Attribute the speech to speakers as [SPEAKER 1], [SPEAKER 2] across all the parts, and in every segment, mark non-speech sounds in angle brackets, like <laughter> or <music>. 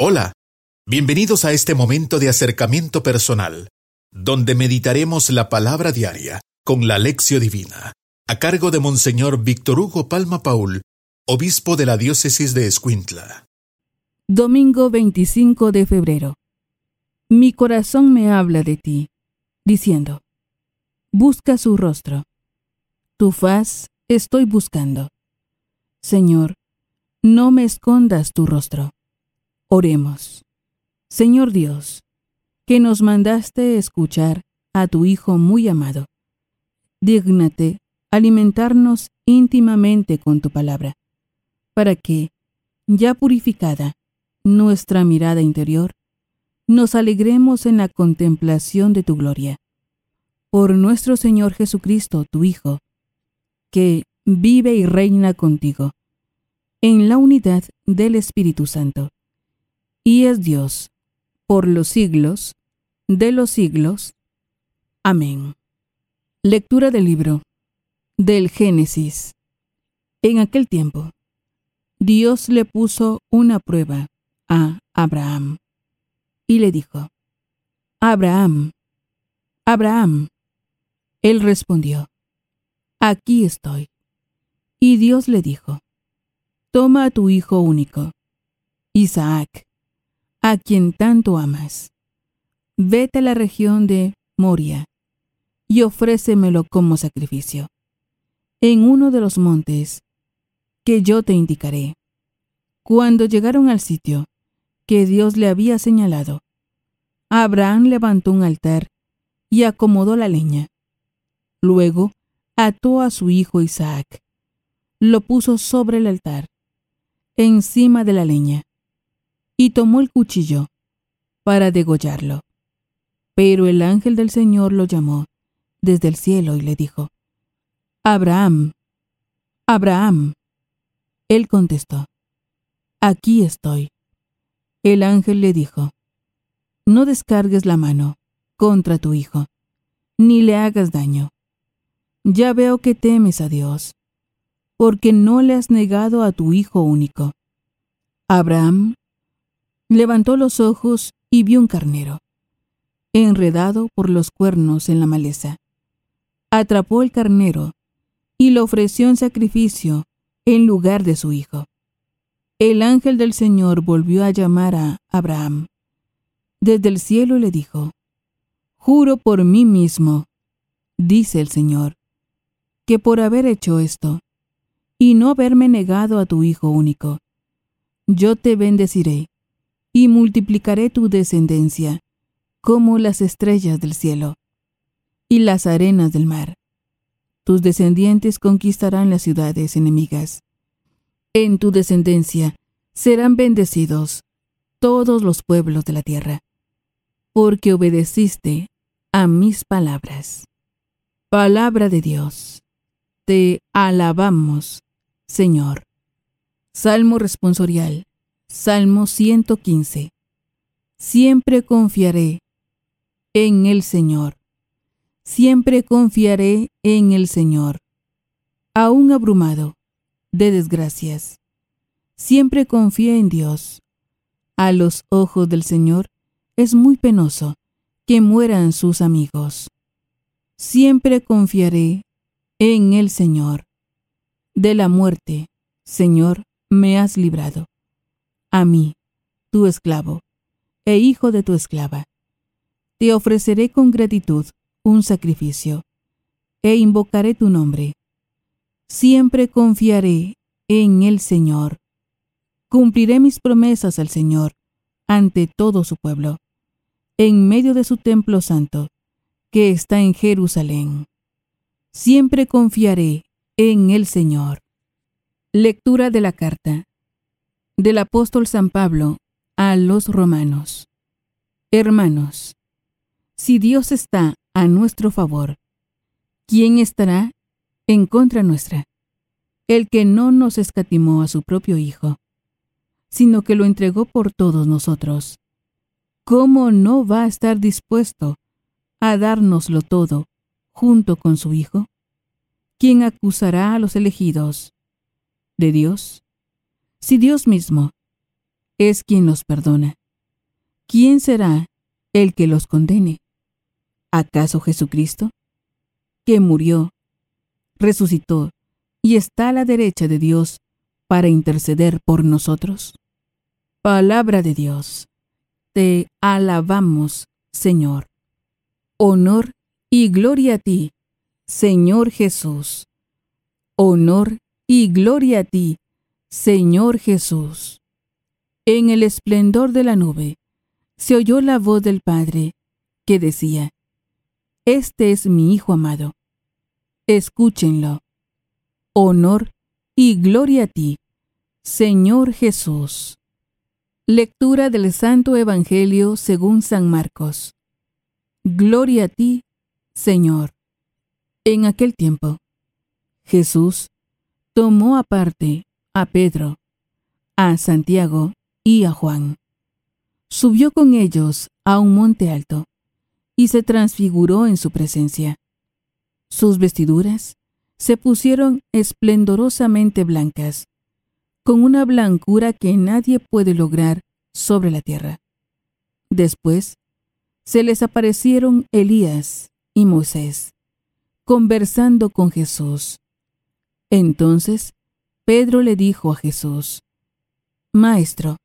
[SPEAKER 1] Hola, bienvenidos a este momento de acercamiento personal, donde meditaremos la palabra diaria con la lección divina, a cargo de Monseñor Víctor Hugo Palma Paul, obispo de la diócesis de Escuintla.
[SPEAKER 2] Domingo 25 de febrero. Mi corazón me habla de ti, diciendo, Busca su rostro. Tu faz estoy buscando. Señor, no me escondas tu rostro. Oremos. Señor Dios, que nos mandaste escuchar a tu Hijo muy amado, dígnate alimentarnos íntimamente con tu palabra, para que, ya purificada nuestra mirada interior, nos alegremos en la contemplación de tu gloria. Por nuestro Señor Jesucristo, tu Hijo, que vive y reina contigo, en la unidad del Espíritu Santo y es Dios por los siglos de los siglos. Amén. Lectura del libro del Génesis. En aquel tiempo, Dios le puso una prueba a Abraham y le dijo, Abraham, Abraham. Él respondió, Aquí estoy. Y Dios le dijo, Toma a tu hijo único, Isaac, a quien tanto amas. Vete a la región de Moria y ofrécemelo como sacrificio, en uno de los montes que yo te indicaré. Cuando llegaron al sitio que Dios le había señalado, Abraham levantó un altar y acomodó la leña. Luego ató a su hijo Isaac, lo puso sobre el altar, encima de la leña, y tomó el cuchillo para degollarlo. Pero el ángel del Señor lo llamó desde el cielo y le dijo, Abraham, Abraham. Él contestó, Aquí estoy. El ángel le dijo, No descargues la mano contra tu hijo, ni le hagas daño. Ya veo que temes a Dios, porque no le has negado a tu hijo único. Abraham levantó los ojos y vio un carnero, enredado por los cuernos en la maleza. Atrapó el carnero y lo ofreció en sacrificio en lugar de su hijo. El ángel del Señor volvió a llamar a Abraham. Desde el cielo le dijo, Juro por mí mismo, dice el Señor, que por haber hecho esto, y no haberme negado a tu Hijo único, yo te bendeciré y multiplicaré tu descendencia como las estrellas del cielo y las arenas del mar. Tus descendientes conquistarán las ciudades enemigas. En tu descendencia serán bendecidos todos los pueblos de la tierra, porque obedeciste a mis palabras. Palabra de Dios. Te alabamos, Señor. Salmo responsorial. Salmo 115. Siempre confiaré en el Señor. Siempre confiaré en el Señor. Aún abrumado de desgracias. Siempre confía en Dios. A los ojos del Señor es muy penoso que mueran sus amigos. Siempre confiaré en el Señor. De la muerte, Señor, me has librado a mí, tu esclavo, e hijo de tu esclava. Te ofreceré con gratitud un sacrificio, e invocaré tu nombre. Siempre confiaré en el Señor. Cumpliré mis promesas al Señor ante todo su pueblo, en medio de su templo santo, que está en Jerusalén. Siempre confiaré en el Señor. Lectura de la carta del apóstol San Pablo a los romanos. Hermanos, si Dios está a nuestro favor, ¿quién estará en contra nuestra? El que no nos escatimó a su propio Hijo, sino que lo entregó por todos nosotros. ¿Cómo no va a estar dispuesto a dárnoslo todo junto con su Hijo? ¿Quién acusará a los elegidos? ¿De Dios? Si Dios mismo, es quien los perdona. ¿Quién será el que los condene? ¿Acaso Jesucristo? Que murió, resucitó y está a la derecha de Dios para interceder por nosotros. Palabra de Dios. Te alabamos, Señor. Honor y gloria a ti, Señor Jesús. Honor y gloria a ti, Señor Jesús. En el esplendor de la nube se oyó la voz del Padre que decía, Este es mi Hijo amado. Escúchenlo. Honor y gloria a ti, Señor Jesús. Lectura del Santo Evangelio según San Marcos. Gloria a ti, Señor. En aquel tiempo, Jesús tomó aparte a Pedro, a Santiago y a Juan. Subió con ellos a un monte alto y se transfiguró en su presencia. Sus vestiduras se pusieron esplendorosamente blancas con una blancura que nadie puede lograr sobre la tierra. Después, se les aparecieron Elías y Moisés, conversando con Jesús. Entonces, Pedro le dijo a Jesús, Maestro,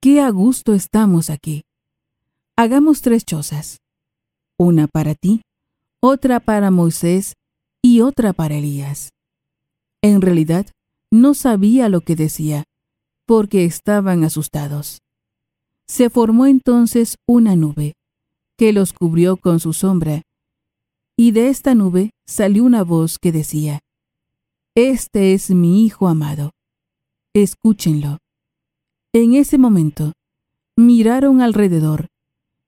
[SPEAKER 2] qué a gusto estamos aquí. Hagamos tres chozas, una para ti, otra para Moisés y otra para Elías. En realidad, no sabía lo que decía, porque estaban asustados. Se formó entonces una nube, que los cubrió con su sombra, y de esta nube salió una voz que decía, Este es mi Hijo amado, escúchenlo. En ese momento, miraron alrededor,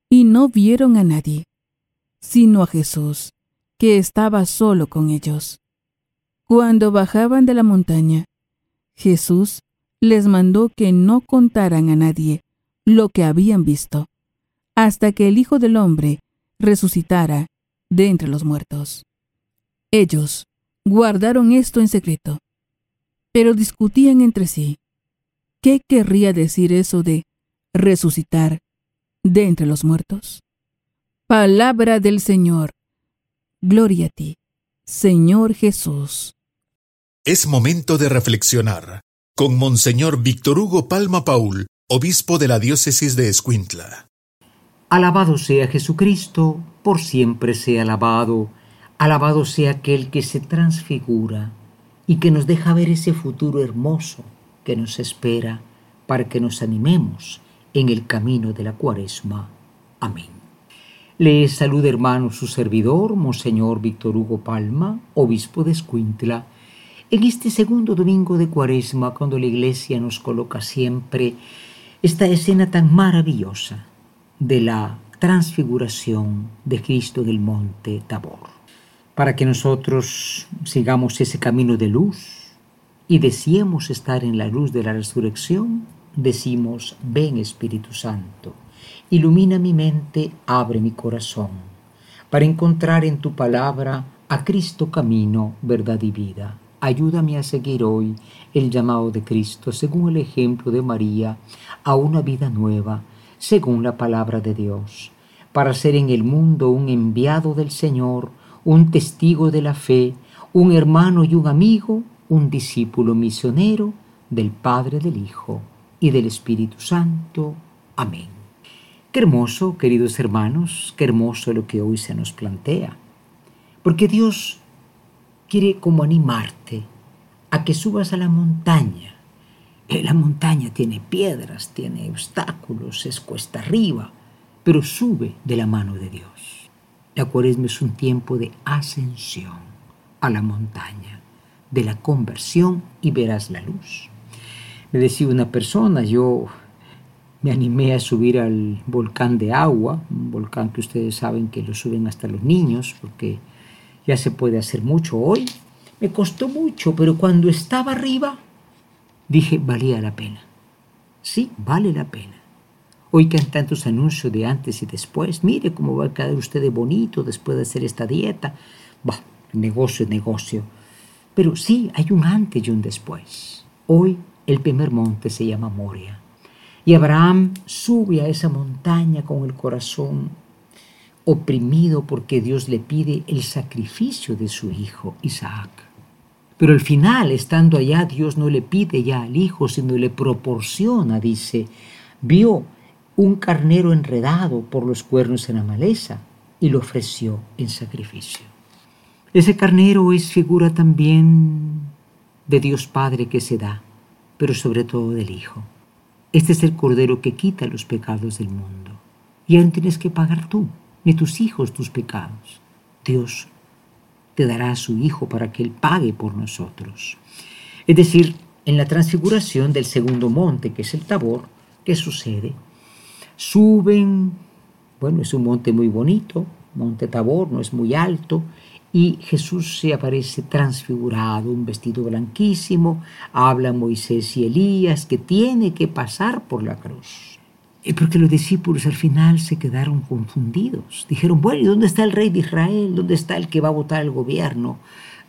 [SPEAKER 2] y no vieron a nadie, sino a Jesús, que estaba solo con ellos. Cuando bajaban de la montaña, Jesús les mandó que no contaran a nadie lo que habían visto, hasta que el Hijo del Hombre resucitara de entre los muertos. Ellos guardaron esto en secreto, pero discutían entre sí. ¿Qué querría decir eso de resucitar de entre los muertos? Palabra del Señor. Gloria a ti, Señor Jesús.
[SPEAKER 1] Es momento de reflexionar con Monseñor Víctor Hugo Palma Paul, obispo de la diócesis de Escuintla.
[SPEAKER 3] Alabado sea Jesucristo, por siempre sea alabado. Alabado sea aquel que se transfigura y que nos deja ver ese futuro hermoso que nos espera para que nos animemos en el camino de la cuaresma. Amén. Le saluda hermano su servidor, Monseñor Víctor Hugo Palma, obispo de Escuintla, en este segundo domingo de Cuaresma, cuando la Iglesia nos coloca siempre esta escena tan maravillosa de la transfiguración de Cristo del monte Tabor, para que nosotros sigamos ese camino de luz y deseemos estar en la luz de la resurrección, decimos, ven Espíritu Santo, ilumina mi mente, abre mi corazón, para encontrar en tu palabra a Cristo camino, verdad y vida. Ayúdame a seguir hoy el llamado de Cristo según el ejemplo de María a una vida nueva, según la palabra de Dios, para ser en el mundo un enviado del Señor, un testigo de la fe, un hermano y un amigo, un discípulo misionero del Padre, del Hijo y del Espíritu Santo. Amén. Qué hermoso, queridos hermanos, qué hermoso lo que hoy se nos plantea. Porque Dios quiere como animarte a que subas a la montaña. Eh, la montaña tiene piedras, tiene obstáculos, es cuesta arriba, pero sube de la mano de Dios. La cuaresma es un tiempo de ascensión a la montaña, de la conversión y verás la luz. Me decía una persona, yo me animé a subir al volcán de agua, un volcán que ustedes saben que lo suben hasta los niños, porque ya se puede hacer mucho hoy. Me costó mucho, pero cuando estaba arriba, dije, valía la pena. Sí, vale la pena. Que tantos anuncios de antes y después, mire cómo va a quedar usted de bonito después de hacer esta dieta. Bah, negocio es negocio. Pero sí, hay un antes y un después. Hoy el primer monte se llama Moria. Y Abraham sube a esa montaña con el corazón oprimido porque Dios le pide el sacrificio de su hijo Isaac. Pero al final, estando allá, Dios no le pide ya al hijo, sino le proporciona, dice, vio un carnero enredado por los cuernos en la maleza y lo ofreció en sacrificio. Ese carnero es figura también de Dios Padre que se da, pero sobre todo del Hijo. Este es el Cordero que quita los pecados del mundo. Y no tienes que pagar tú, ni tus hijos tus pecados. Dios te dará a su Hijo para que Él pague por nosotros. Es decir, en la transfiguración del segundo monte, que es el Tabor, ¿qué sucede? Suben, bueno, es un monte muy bonito, monte Tabor, no es muy alto, y Jesús se aparece transfigurado, un vestido blanquísimo, habla Moisés y Elías que tiene que pasar por la cruz. Y porque los discípulos al final se quedaron confundidos. Dijeron, bueno, ¿y dónde está el rey de Israel? ¿Dónde está el que va a votar el gobierno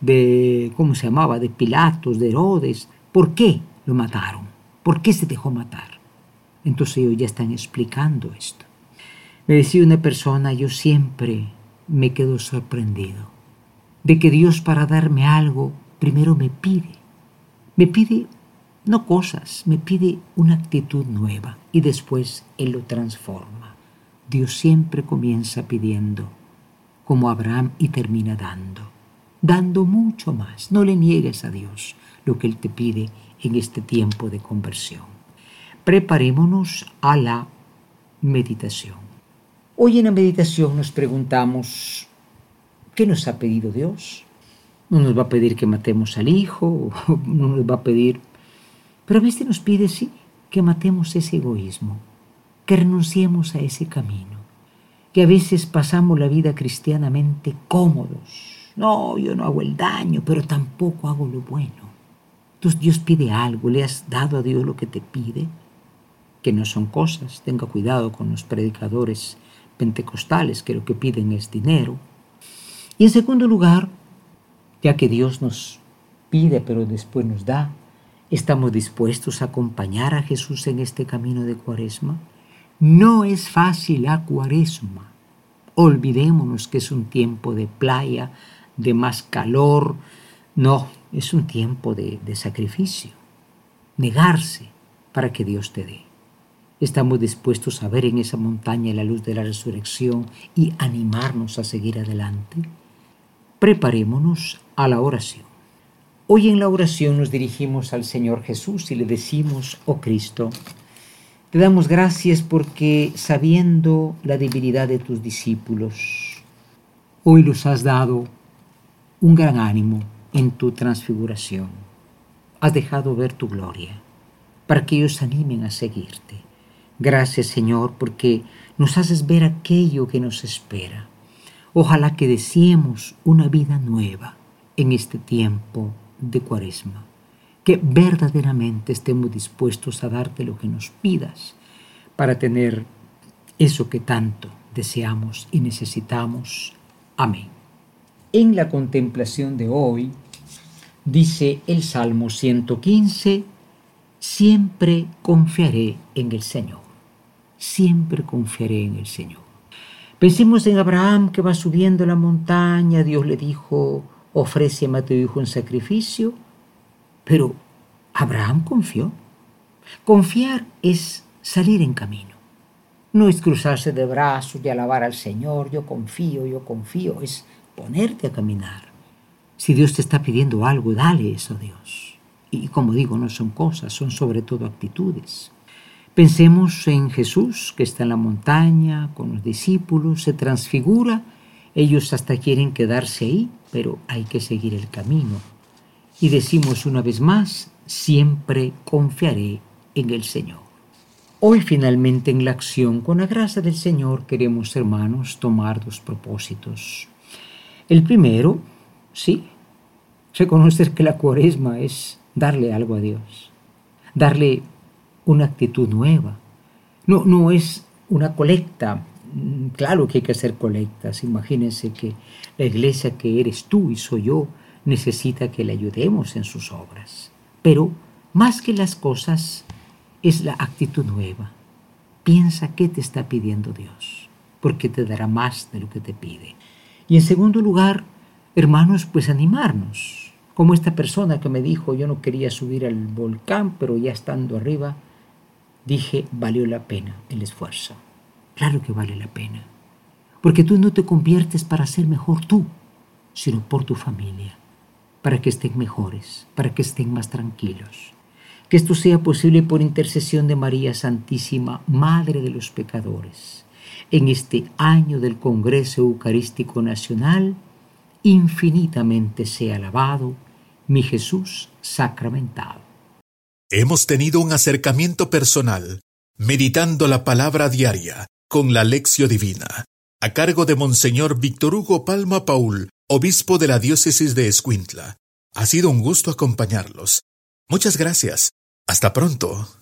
[SPEAKER 3] de, ¿cómo se llamaba?, de Pilatos, de Herodes. ¿Por qué lo mataron? ¿Por qué se dejó matar? Entonces ellos ya están explicando esto. Me decía una persona, yo siempre me quedo sorprendido de que Dios para darme algo primero me pide. Me pide no cosas, me pide una actitud nueva y después Él lo transforma. Dios siempre comienza pidiendo, como Abraham, y termina dando, dando mucho más. No le niegues a Dios lo que Él te pide en este tiempo de conversión. Preparémonos a la meditación. Hoy en la meditación nos preguntamos, ¿Qué nos ha pedido Dios? No nos va a pedir que matemos al hijo, <laughs> no nos va a pedir... Pero a veces nos pide, sí, que matemos ese egoísmo, que renunciemos a ese camino, que a veces pasamos la vida cristianamente cómodos. No, yo no hago el daño, pero tampoco hago lo bueno. Entonces Dios pide algo, le has dado a Dios lo que te pide, que no son cosas. Tenga cuidado con los predicadores pentecostales que lo que piden es dinero y en segundo lugar, ya que Dios nos pide pero después nos da, ¿estamos dispuestos a acompañar a Jesús en este camino de cuaresma? No es fácil la cuaresma. Olvidémonos que es un tiempo de playa, de más calor. No, es un tiempo de, sacrificio. Negarse para que Dios te dé. Estamos dispuestos a ver en esa montaña la luz de la resurrección y animarnos a seguir adelante preparémonos a la oración. Hoy en la oración nos dirigimos al Señor Jesús y le decimos, oh Cristo, te damos gracias porque sabiendo la debilidad de tus discípulos, hoy los has dado un gran ánimo en tu transfiguración. Has dejado ver tu gloria para que ellos animen a seguirte. Gracias Señor porque nos haces ver aquello que nos espera Ojalá que deseemos una vida nueva en este tiempo de cuaresma, que verdaderamente estemos dispuestos a darte lo que nos pidas para tener eso que tanto deseamos y necesitamos. Amén. En la contemplación de hoy, dice el Salmo 115, siempre confiaré en el Señor, siempre confiaré en el Señor. Pensemos en Abraham que va subiendo la montaña, Dios le dijo, ofrece a tu hijo en sacrificio, pero Abraham confió. Confiar es salir en camino. No es cruzarse de brazos y alabar al Señor, yo confío, yo confío, es ponerte a caminar. Si Dios te está pidiendo algo, dale eso a Dios. Y como digo, no son cosas, son sobre todo actitudes. Pensemos en Jesús que está en la montaña con los discípulos, se transfigura, ellos hasta quieren quedarse ahí, pero hay que seguir el camino. Y decimos una vez más, siempre confiaré en el Señor. Hoy finalmente en la acción, con la gracia del Señor, queremos, hermanos, tomar dos propósitos. El primero, sí, reconocer que la cuaresma es darle algo a Dios, darle una actitud nueva. No, no es una colecta. Mm, claro que hay que hacer colectas. Imagínense que la iglesia que eres tú y soy yo necesita que le ayudemos en sus obras. Pero más que las cosas, es la actitud nueva. Piensa qué te está pidiendo Dios, porque te dará más de lo que te pide. Y en segundo lugar, hermanos, pues animarnos. Como esta persona que me dijo, yo no quería subir al volcán, pero ya estando arriba, dije, valió la pena el esfuerzo. Claro que vale la pena. Porque tú no te conviertes para ser mejor tú, sino por tu familia, para que estén mejores, para que estén más tranquilos. Que esto sea posible por intercesión de María Santísima, Madre de los Pecadores. En este año del Congreso Eucarístico Nacional, infinitamente sea alabado mi Jesús sacramentado.
[SPEAKER 1] Hemos tenido un acercamiento personal, meditando la palabra diaria con la lección divina, a cargo de Monseñor Víctor Hugo Palma Paul, obispo de la diócesis de Escuintla. Ha sido un gusto acompañarlos. Muchas gracias. Hasta pronto.